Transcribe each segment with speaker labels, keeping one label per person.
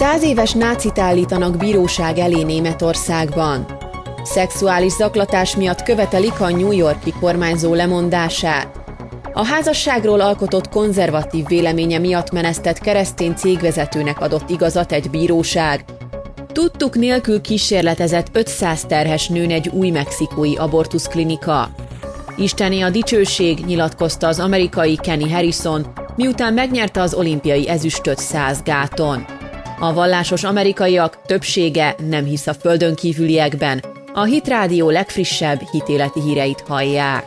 Speaker 1: Száz éves nácit állítanak bíróság elé Németországban. Szexuális zaklatás miatt követelik a New Yorki kormányzó lemondását. A házasságról alkotott konzervatív véleménye miatt menesztett keresztény cégvezetőnek adott igazat egy bíróság. Tudtuk nélkül kísérletezett 500 terhes nőn egy új mexikói abortuszklinika. Isteni a dicsőség, nyilatkozta az amerikai Kenny Harrison, miután megnyerte az olimpiai ezüstöt 100 gáton. A vallásos amerikaiak többsége nem hisz a földön kívüliekben. A Hit Rádió legfrissebb hitéleti híreit hallják.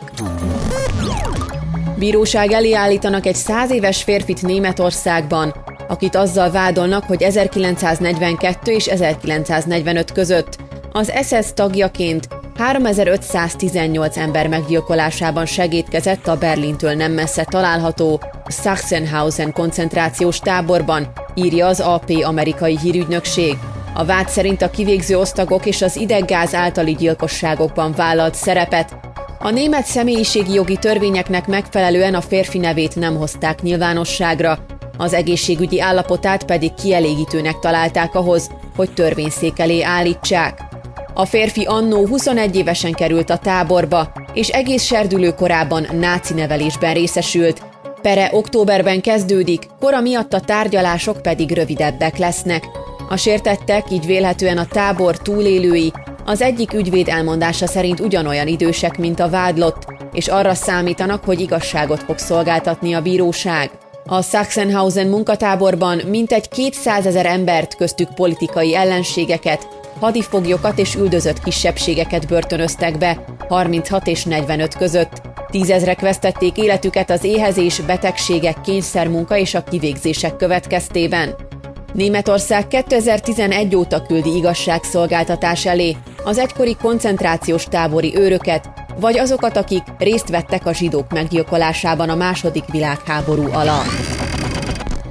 Speaker 1: Bíróság elé állítanak egy száz éves férfit Németországban, akit azzal vádolnak, hogy 1942 és 1945 között az SS tagjaként 3518 ember meggyilkolásában segítkezett a Berlintől nem messze található Sachsenhausen koncentrációs táborban, írja az AP amerikai hírügynökség. A vád szerint a kivégző osztagok és az ideggáz általi gyilkosságokban vállalt szerepet a német személyiségi jogi törvényeknek megfelelően a férfi nevét nem hozták nyilvánosságra, az egészségügyi állapotát pedig kielégítőnek találták ahhoz, hogy törvényszék elé állítsák. A férfi annó 21 évesen került a táborba, és egész serdülő korában náci nevelésben részesült. Pere októberben kezdődik, kora miatt a tárgyalások pedig rövidebbek lesznek. A sértettek, így vélhetően a tábor túlélői, az egyik ügyvéd elmondása szerint ugyanolyan idősek, mint a vádlott, és arra számítanak, hogy igazságot fog szolgáltatni a bíróság. A Sachsenhausen munkatáborban mintegy 200 ezer embert, köztük politikai ellenségeket, hadifoglyokat és üldözött kisebbségeket börtönöztek be 36 és 45 között. Tízezrek vesztették életüket az éhezés, betegségek, kényszermunka és a kivégzések következtében. Németország 2011 óta küldi igazságszolgáltatás elé az egykori koncentrációs tábori őröket, vagy azokat, akik részt vettek a zsidók meggyilkolásában a második világháború alatt.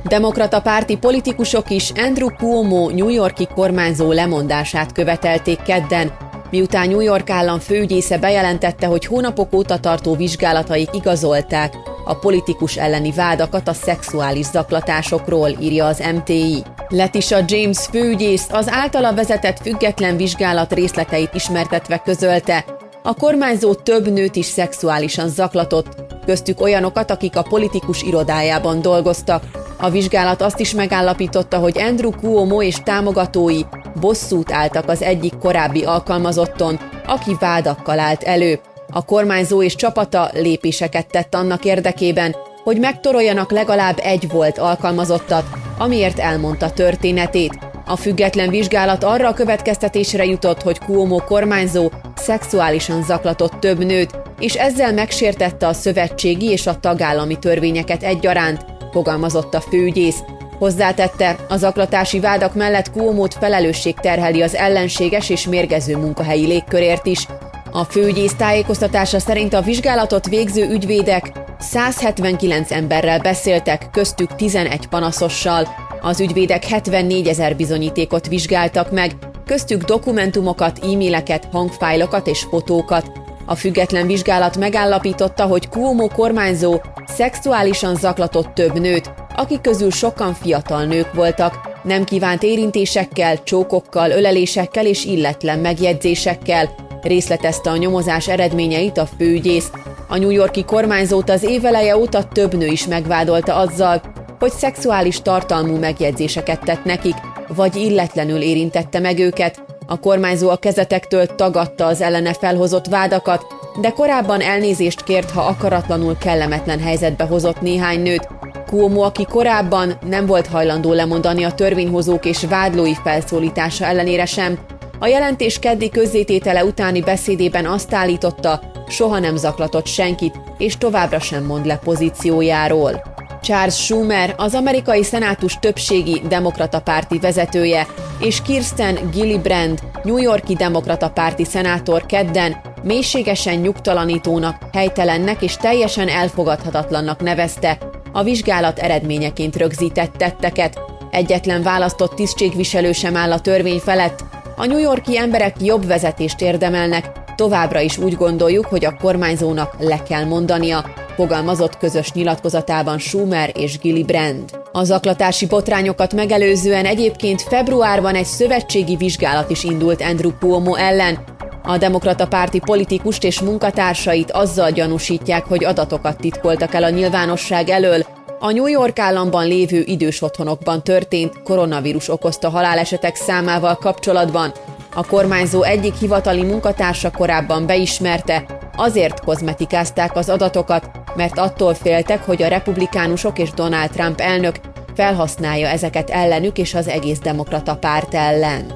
Speaker 1: Demokrata párti politikusok is Andrew Cuomo New Yorki kormányzó lemondását követelték kedden, miután New York állam főügyésze bejelentette, hogy hónapok óta tartó vizsgálataik igazolták a politikus elleni vádakat a szexuális zaklatásokról, írja az MTI. Letisa James főügyész az általa vezetett független vizsgálat részleteit ismertetve közölte, a kormányzó több nőt is szexuálisan zaklatott, köztük olyanokat, akik a politikus irodájában dolgoztak. A vizsgálat azt is megállapította, hogy Andrew Cuomo és támogatói bosszút álltak az egyik korábbi alkalmazotton, aki vádakkal állt elő. A kormányzó és csapata lépéseket tett annak érdekében, hogy megtoroljanak legalább egy volt alkalmazottat, amiért elmondta történetét. A független vizsgálat arra a következtetésre jutott, hogy Cuomo kormányzó szexuálisan zaklatott több nőt, és ezzel megsértette a szövetségi és a tagállami törvényeket egyaránt, fogalmazott a főügyész. Hozzátette, a zaklatási vádak mellett Cuomót felelősség terheli az ellenséges és mérgező munkahelyi légkörért is. A főügyész tájékoztatása szerint a vizsgálatot végző ügyvédek 179 emberrel beszéltek, köztük 11 panaszossal. Az ügyvédek 74 ezer bizonyítékot vizsgáltak meg, köztük dokumentumokat, e-maileket, hangfájlokat és fotókat. A független vizsgálat megállapította, hogy Cuomo kormányzó szexuálisan zaklatott több nőt, akik közül sokan fiatal nők voltak, nem kívánt érintésekkel, csókokkal, ölelésekkel és illetlen megjegyzésekkel, részletezte a nyomozás eredményeit a főügyész. A New Yorki kormányzót az éveleje óta több nő is megvádolta azzal, hogy szexuális tartalmú megjegyzéseket tett nekik, vagy illetlenül érintette meg őket. A kormányzó a kezetektől tagadta az ellene felhozott vádakat, de korábban elnézést kért, ha akaratlanul kellemetlen helyzetbe hozott néhány nőt. Cuomo, aki korábban nem volt hajlandó lemondani a törvényhozók és vádlói felszólítása ellenére sem, a jelentés keddi közzététele utáni beszédében azt állította, soha nem zaklatott senkit, és továbbra sem mond le pozíciójáról. Charles Schumer, az amerikai szenátus többségi demokrata párti vezetője, és Kirsten Gillibrand, New Yorki demokrata párti szenátor kedden mélységesen nyugtalanítónak, helytelennek és teljesen elfogadhatatlannak nevezte a vizsgálat eredményeként rögzített tetteket. Egyetlen választott tisztségviselő sem áll a törvény felett, a New Yorki emberek jobb vezetést érdemelnek, továbbra is úgy gondoljuk, hogy a kormányzónak le kell mondania, fogalmazott közös nyilatkozatában Schumer és Gillibrand. A zaklatási botrányokat megelőzően egyébként februárban egy szövetségi vizsgálat is indult Andrew Cuomo ellen. A demokrata párti politikust és munkatársait azzal gyanúsítják, hogy adatokat titkoltak el a nyilvánosság elől, a New York államban lévő idős otthonokban történt koronavírus okozta halálesetek számával kapcsolatban. A kormányzó egyik hivatali munkatársa korábban beismerte, azért kozmetikázták az adatokat, mert attól féltek, hogy a republikánusok és Donald Trump elnök felhasználja ezeket ellenük és az egész demokrata párt ellen.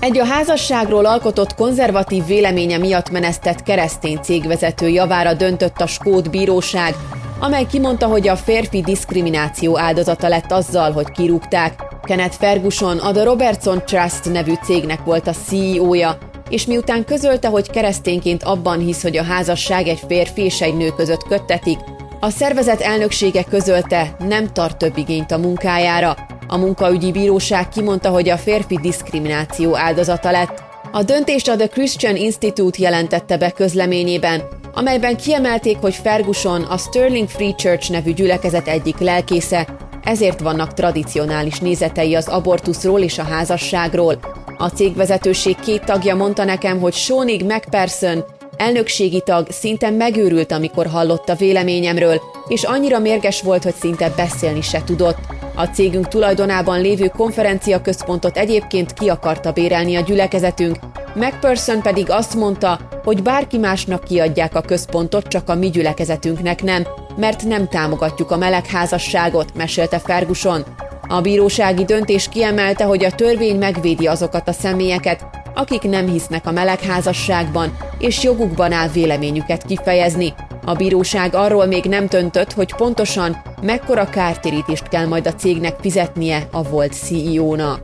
Speaker 1: Egy a házasságról alkotott konzervatív véleménye miatt menesztett keresztény cégvezető javára döntött a skót bíróság, amely kimondta, hogy a férfi diszkrimináció áldozata lett azzal, hogy kirúgták. Kenneth Ferguson a The Robertson Trust nevű cégnek volt a CEO-ja, és miután közölte, hogy keresztényként abban hisz, hogy a házasság egy férfi és egy nő között köttetik, a szervezet elnöksége közölte, nem tart több igényt a munkájára. A munkaügyi bíróság kimondta, hogy a férfi diszkrimináció áldozata lett. A döntést a The Christian Institute jelentette be közleményében, amelyben kiemelték, hogy Ferguson a Sterling Free Church nevű gyülekezet egyik lelkésze, ezért vannak tradicionális nézetei az abortuszról és a házasságról. A cégvezetőség két tagja mondta nekem, hogy Sónig McPherson, elnökségi tag szinte megőrült, amikor hallotta véleményemről, és annyira mérges volt, hogy szinte beszélni se tudott. A cégünk tulajdonában lévő konferencia központot egyébként ki akarta bérelni a gyülekezetünk, McPherson pedig azt mondta, hogy bárki másnak kiadják a központot, csak a mi gyülekezetünknek nem, mert nem támogatjuk a melegházasságot, mesélte Ferguson. A bírósági döntés kiemelte, hogy a törvény megvédi azokat a személyeket, akik nem hisznek a melegházasságban, és jogukban áll véleményüket kifejezni. A bíróság arról még nem döntött, hogy pontosan mekkora kártérítést kell majd a cégnek fizetnie a volt CEO-nak.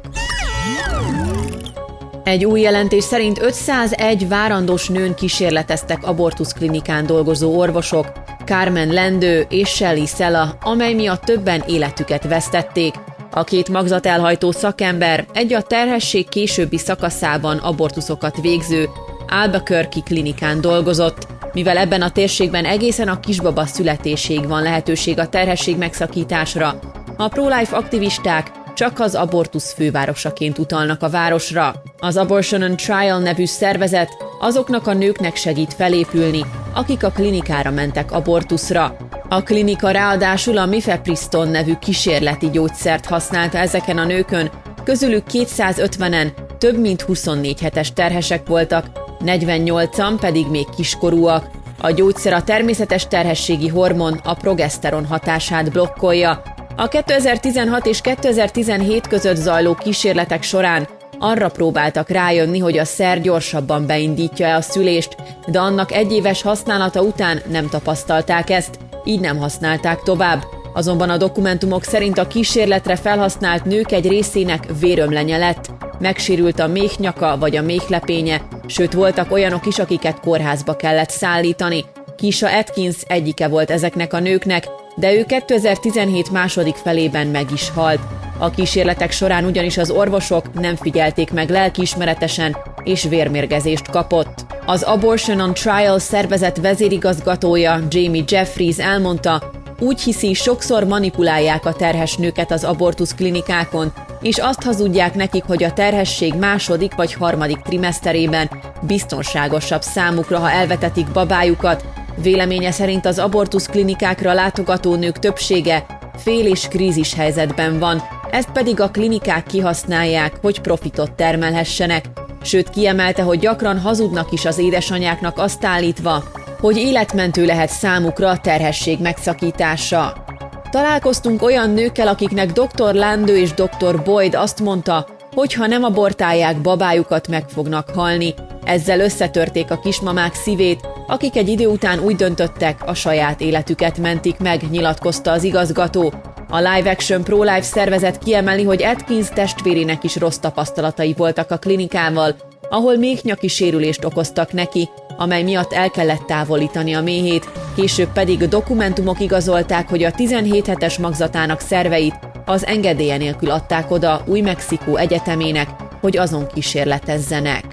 Speaker 1: Egy új jelentés szerint 501 várandós nőn kísérleteztek abortuszklinikán dolgozó orvosok, Carmen Lendő és Shelley Sella, amely miatt többen életüket vesztették. A két magzatelhajtó szakember egy a terhesség későbbi szakaszában abortuszokat végző Albuquerque klinikán dolgozott, mivel ebben a térségben egészen a kisbaba születéséig van lehetőség a terhesség megszakításra. A pro-life aktivisták csak az abortusz fővárosaként utalnak a városra. Az Abortion on Trial nevű szervezet azoknak a nőknek segít felépülni, akik a klinikára mentek abortuszra. A klinika ráadásul a Mifepriston nevű kísérleti gyógyszert használta ezeken a nőkön, közülük 250-en több mint 24 hetes terhesek voltak, 48-an pedig még kiskorúak. A gyógyszer a természetes terhességi hormon, a progeszteron hatását blokkolja. A 2016 és 2017 között zajló kísérletek során arra próbáltak rájönni, hogy a szer gyorsabban beindítja-e a szülést, de annak egyéves használata után nem tapasztalták ezt, így nem használták tovább. Azonban a dokumentumok szerint a kísérletre felhasznált nők egy részének vérömlenye lett, megsérült a méhnyaka vagy a méhlepénye, sőt voltak olyanok is, akiket kórházba kellett szállítani. Kisha Atkins egyike volt ezeknek a nőknek, de ő 2017 második felében meg is halt. A kísérletek során ugyanis az orvosok nem figyelték meg lelkiismeretesen, és vérmérgezést kapott. Az Abortion on Trial szervezet vezérigazgatója Jamie Jeffries elmondta, úgy hiszi, sokszor manipulálják a terhes nőket az abortusz klinikákon, és azt hazudják nekik, hogy a terhesség második vagy harmadik trimeszterében biztonságosabb számukra, ha elvetetik babájukat. Véleménye szerint az abortusz klinikákra látogató nők többsége fél és krízis helyzetben van, ezt pedig a klinikák kihasználják, hogy profitot termelhessenek. Sőt, kiemelte, hogy gyakran hazudnak is az édesanyáknak azt állítva, hogy életmentő lehet számukra a terhesség megszakítása. Találkoztunk olyan nőkkel, akiknek dr. Landő és dr. Boyd azt mondta, hogy ha nem abortálják, babájukat meg fognak halni. Ezzel összetörték a kismamák szívét, akik egy idő után úgy döntöttek, a saját életüket mentik meg, nyilatkozta az igazgató. A Live Action Pro Life szervezet kiemeli, hogy Atkins testvérének is rossz tapasztalatai voltak a klinikával, ahol még nyaki sérülést okoztak neki, amely miatt el kellett távolítani a méhét, később pedig dokumentumok igazolták, hogy a 17 hetes magzatának szerveit az engedélye nélkül adták oda Új-Mexikó Egyetemének, hogy azon kísérletezzenek.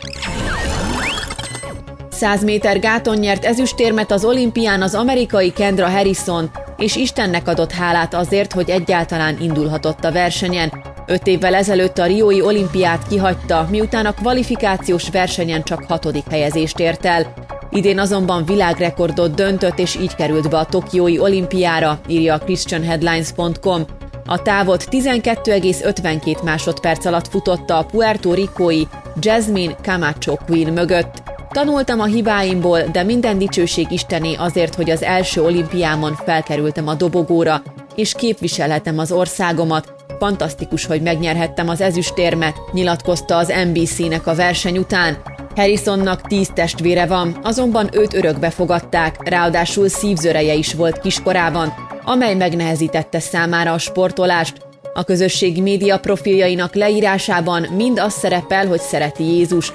Speaker 1: 100 méter gáton nyert ezüstérmet az olimpián az amerikai Kendra Harrison, és Istennek adott hálát azért, hogy egyáltalán indulhatott a versenyen. Öt évvel ezelőtt a Riói olimpiát kihagyta, miután a kvalifikációs versenyen csak hatodik helyezést ért el. Idén azonban világrekordot döntött, és így került be a Tokiói olimpiára, írja a christianheadlines.com. A távot 12,52 másodperc alatt futotta a Puerto Ricói Jasmine Camacho Queen mögött. Tanultam a hibáimból, de minden dicsőség Istené azért, hogy az első olimpiámon felkerültem a dobogóra, és képviselhetem az országomat. Fantasztikus, hogy megnyerhettem az ezüstérmet, nyilatkozta az NBC-nek a verseny után. Harrisonnak tíz testvére van, azonban őt örökbe fogadták, ráadásul szívzöreje is volt kiskorában, amely megnehezítette számára a sportolást. A közösségi média profiljainak leírásában mind az szerepel, hogy szereti Jézus.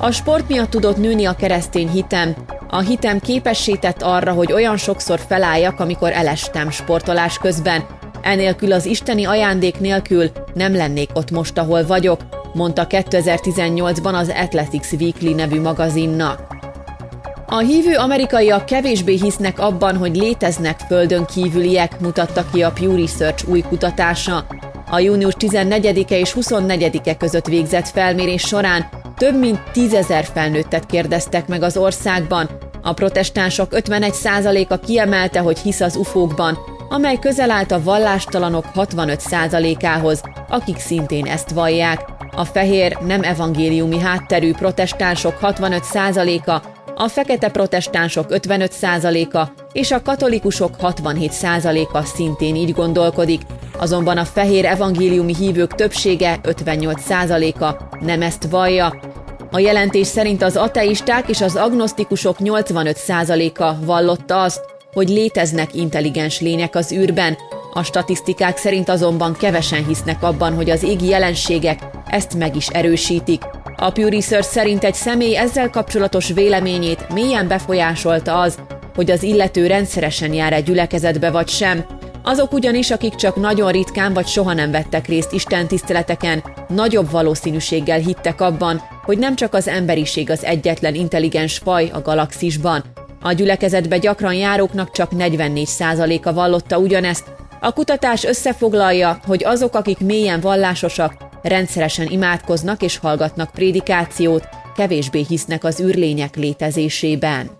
Speaker 1: A sport miatt tudott nőni a keresztény hitem. A hitem képessé tett arra, hogy olyan sokszor felálljak, amikor elestem sportolás közben. Enélkül az isteni ajándék nélkül nem lennék ott most, ahol vagyok, mondta 2018-ban az Athletics Weekly nevű magazinnak. A hívő amerikaiak kevésbé hisznek abban, hogy léteznek földön kívüliek, mutatta ki a Pew Research új kutatása. A június 14-e és 24-e között végzett felmérés során több mint tízezer felnőttet kérdeztek meg az országban. A protestánsok 51%-a kiemelte, hogy hisz az ufókban, amely közel állt a vallástalanok 65%-ához, akik szintén ezt vallják. A fehér, nem evangéliumi hátterű protestánsok 65%-a a fekete protestánsok 55%-a és a katolikusok 67%-a szintén így gondolkodik, azonban a fehér evangéliumi hívők többsége 58%-a nem ezt vallja. A jelentés szerint az ateisták és az agnosztikusok 85%-a vallotta azt, hogy léteznek intelligens lények az űrben, a statisztikák szerint azonban kevesen hisznek abban, hogy az égi jelenségek ezt meg is erősítik. A Pew Research szerint egy személy ezzel kapcsolatos véleményét mélyen befolyásolta az, hogy az illető rendszeresen jár egy gyülekezetbe vagy sem. Azok ugyanis, akik csak nagyon ritkán vagy soha nem vettek részt Isten tiszteleteken, nagyobb valószínűséggel hittek abban, hogy nem csak az emberiség az egyetlen intelligens faj a galaxisban. A gyülekezetbe gyakran járóknak csak 44%-a vallotta ugyanezt. A kutatás összefoglalja, hogy azok, akik mélyen vallásosak, Rendszeresen imádkoznak és hallgatnak prédikációt, kevésbé hisznek az űrlények létezésében.